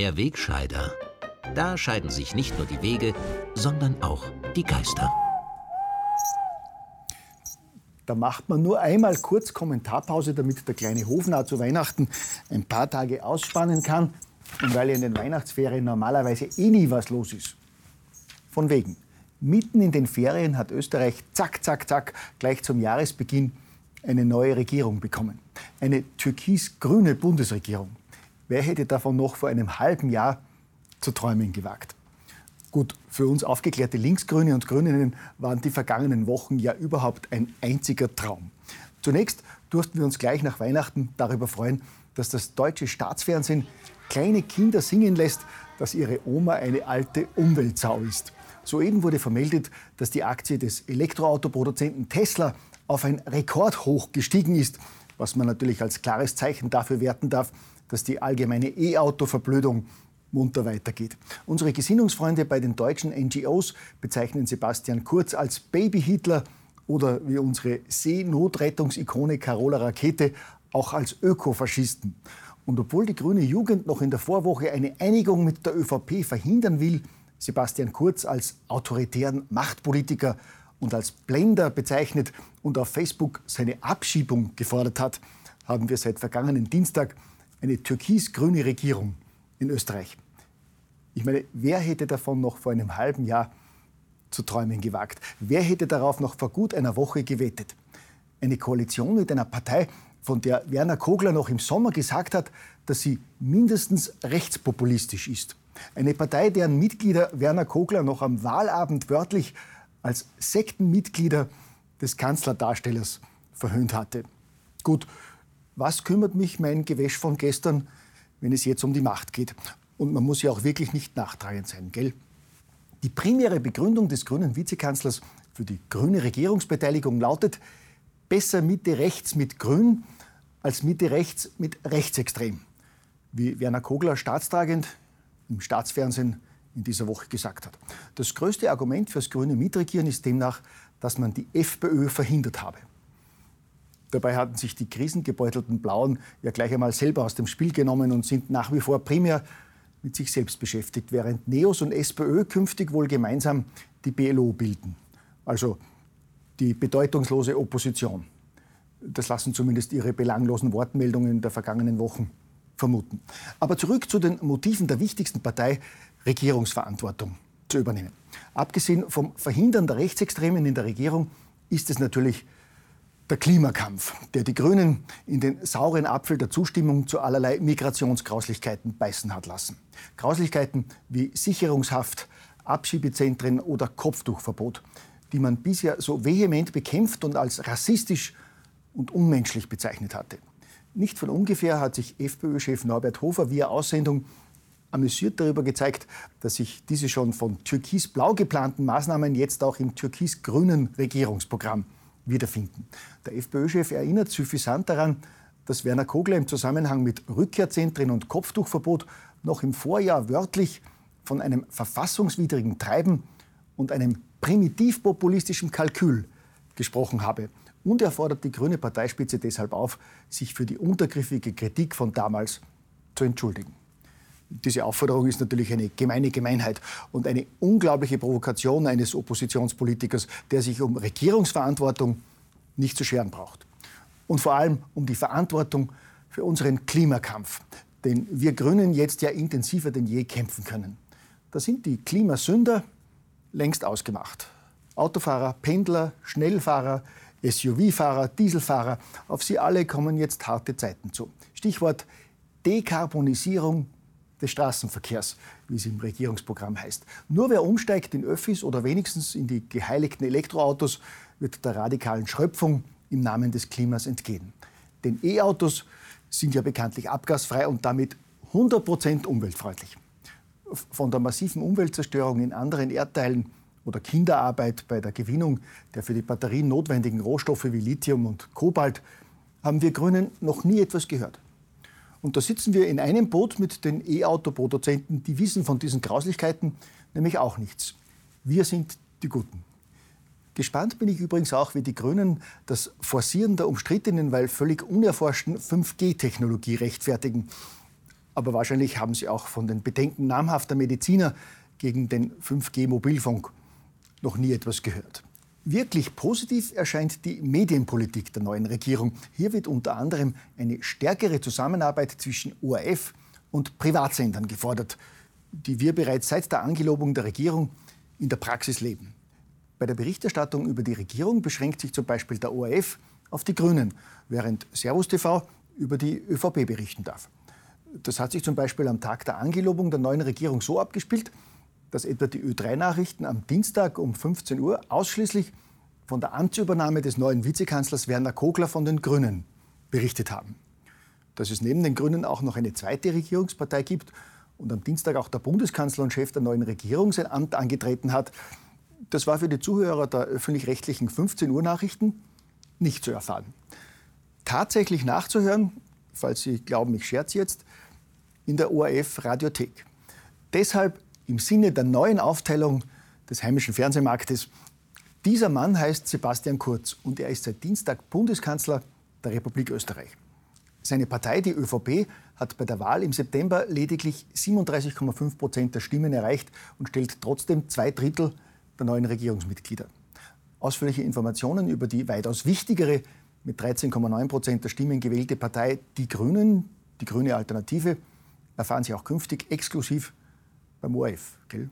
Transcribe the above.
Der Wegscheider. Da scheiden sich nicht nur die Wege, sondern auch die Geister. Da macht man nur einmal kurz Kommentarpause, damit der kleine Hofnarr zu Weihnachten ein paar Tage ausspannen kann und weil in den Weihnachtsferien normalerweise eh nie was los ist. Von wegen. Mitten in den Ferien hat Österreich zack, zack, zack gleich zum Jahresbeginn eine neue Regierung bekommen. Eine türkis-grüne Bundesregierung. Wer hätte davon noch vor einem halben Jahr zu träumen gewagt? Gut, für uns aufgeklärte Linksgrüne und Grüninnen waren die vergangenen Wochen ja überhaupt ein einziger Traum. Zunächst durften wir uns gleich nach Weihnachten darüber freuen, dass das deutsche Staatsfernsehen kleine Kinder singen lässt, dass ihre Oma eine alte Umweltsau ist. Soeben wurde vermeldet, dass die Aktie des Elektroautoproduzenten Tesla auf ein Rekordhoch gestiegen ist, was man natürlich als klares Zeichen dafür werten darf, dass die allgemeine E-Auto-Verblödung munter weitergeht. Unsere Gesinnungsfreunde bei den deutschen NGOs bezeichnen Sebastian Kurz als Baby-Hitler oder wie unsere Seenotrettungsikone Carola Rakete auch als Ökofaschisten. Und obwohl die grüne Jugend noch in der Vorwoche eine Einigung mit der ÖVP verhindern will, Sebastian Kurz als autoritären Machtpolitiker und als Blender bezeichnet und auf Facebook seine Abschiebung gefordert hat, haben wir seit vergangenen Dienstag eine türkis-grüne Regierung in Österreich. Ich meine, wer hätte davon noch vor einem halben Jahr zu träumen gewagt? Wer hätte darauf noch vor gut einer Woche gewettet? Eine Koalition mit einer Partei, von der Werner Kogler noch im Sommer gesagt hat, dass sie mindestens rechtspopulistisch ist. Eine Partei, deren Mitglieder Werner Kogler noch am Wahlabend wörtlich als Sektenmitglieder des Kanzlerdarstellers verhöhnt hatte. Gut, was kümmert mich mein Gewäsch von gestern, wenn es jetzt um die Macht geht? Und man muss ja auch wirklich nicht nachtragend sein, gell? Die primäre Begründung des grünen Vizekanzlers für die grüne Regierungsbeteiligung lautet, besser Mitte rechts mit Grün als Mitte rechts mit rechtsextrem, wie Werner Kogler staatstragend im Staatsfernsehen in dieser Woche gesagt hat. Das größte Argument fürs grüne Mitregieren ist demnach, dass man die FPÖ verhindert habe. Dabei hatten sich die krisengebeutelten Blauen ja gleich einmal selber aus dem Spiel genommen und sind nach wie vor primär mit sich selbst beschäftigt, während Neos und SPÖ künftig wohl gemeinsam die BLO bilden. Also die bedeutungslose Opposition. Das lassen zumindest Ihre belanglosen Wortmeldungen der vergangenen Wochen vermuten. Aber zurück zu den Motiven der wichtigsten Partei, Regierungsverantwortung zu übernehmen. Abgesehen vom Verhindern der Rechtsextremen in der Regierung ist es natürlich der Klimakampf, der die Grünen in den sauren Apfel der Zustimmung zu allerlei Migrationsgrauslichkeiten beißen hat lassen. Grauslichkeiten wie Sicherungshaft, Abschiebezentren oder Kopftuchverbot, die man bisher so vehement bekämpft und als rassistisch und unmenschlich bezeichnet hatte. Nicht von ungefähr hat sich FPÖ-Chef Norbert Hofer via Aussendung amüsiert darüber gezeigt, dass sich diese schon von türkis-blau geplanten Maßnahmen jetzt auch im türkis-grünen Regierungsprogramm wiederfinden. Der FPÖ-Chef erinnert suffisant daran, dass Werner Kogler im Zusammenhang mit Rückkehrzentren und Kopftuchverbot noch im Vorjahr wörtlich von einem verfassungswidrigen Treiben und einem primitiv-populistischen Kalkül gesprochen habe. Und er fordert die grüne Parteispitze deshalb auf, sich für die untergriffige Kritik von damals zu entschuldigen. Diese Aufforderung ist natürlich eine gemeine Gemeinheit und eine unglaubliche Provokation eines Oppositionspolitikers, der sich um Regierungsverantwortung nicht zu scheren braucht. Und vor allem um die Verantwortung für unseren Klimakampf, den wir Grünen jetzt ja intensiver denn je kämpfen können. Da sind die Klimasünder längst ausgemacht. Autofahrer, Pendler, Schnellfahrer, SUV-Fahrer, Dieselfahrer, auf sie alle kommen jetzt harte Zeiten zu. Stichwort Dekarbonisierung des Straßenverkehrs, wie es im Regierungsprogramm heißt. Nur wer umsteigt in Öffis oder wenigstens in die geheiligten Elektroautos, wird der radikalen Schröpfung im Namen des Klimas entgehen. Denn E-Autos sind ja bekanntlich abgasfrei und damit 100% umweltfreundlich. Von der massiven Umweltzerstörung in anderen Erdteilen oder Kinderarbeit bei der Gewinnung der für die Batterien notwendigen Rohstoffe wie Lithium und Kobalt haben wir Grünen noch nie etwas gehört. Und da sitzen wir in einem Boot mit den E-Auto-Produzenten, die wissen von diesen Grauslichkeiten nämlich auch nichts. Wir sind die Guten. Gespannt bin ich übrigens auch, wie die Grünen das Forcieren der umstrittenen, weil völlig unerforschten 5G-Technologie rechtfertigen. Aber wahrscheinlich haben Sie auch von den Bedenken namhafter Mediziner gegen den 5G-Mobilfunk noch nie etwas gehört. Wirklich positiv erscheint die Medienpolitik der neuen Regierung. Hier wird unter anderem eine stärkere Zusammenarbeit zwischen ORF und Privatsendern gefordert, die wir bereits seit der Angelobung der Regierung in der Praxis leben. Bei der Berichterstattung über die Regierung beschränkt sich zum Beispiel der ORF auf die Grünen, während Servus TV über die ÖVP berichten darf. Das hat sich zum Beispiel am Tag der Angelobung der neuen Regierung so abgespielt, dass etwa die Ö3-Nachrichten am Dienstag um 15 Uhr ausschließlich von der Amtsübernahme des neuen Vizekanzlers Werner Kogler von den Grünen berichtet haben. Dass es neben den Grünen auch noch eine zweite Regierungspartei gibt und am Dienstag auch der Bundeskanzler und Chef der neuen Regierung sein Amt angetreten hat, das war für die Zuhörer der öffentlich-rechtlichen 15 Uhr Nachrichten nicht zu erfahren. Tatsächlich nachzuhören, falls Sie glauben, ich scherze jetzt, in der ORF Radiothek. Deshalb im Sinne der neuen Aufteilung des heimischen Fernsehmarktes. Dieser Mann heißt Sebastian Kurz und er ist seit Dienstag Bundeskanzler der Republik Österreich. Seine Partei, die ÖVP, hat bei der Wahl im September lediglich 37,5 Prozent der Stimmen erreicht und stellt trotzdem zwei Drittel der neuen Regierungsmitglieder. Ausführliche Informationen über die weitaus wichtigere, mit 13,9 Prozent der Stimmen gewählte Partei Die Grünen, die Grüne Alternative, erfahren Sie auch künftig exklusiv beim ORF. Gell?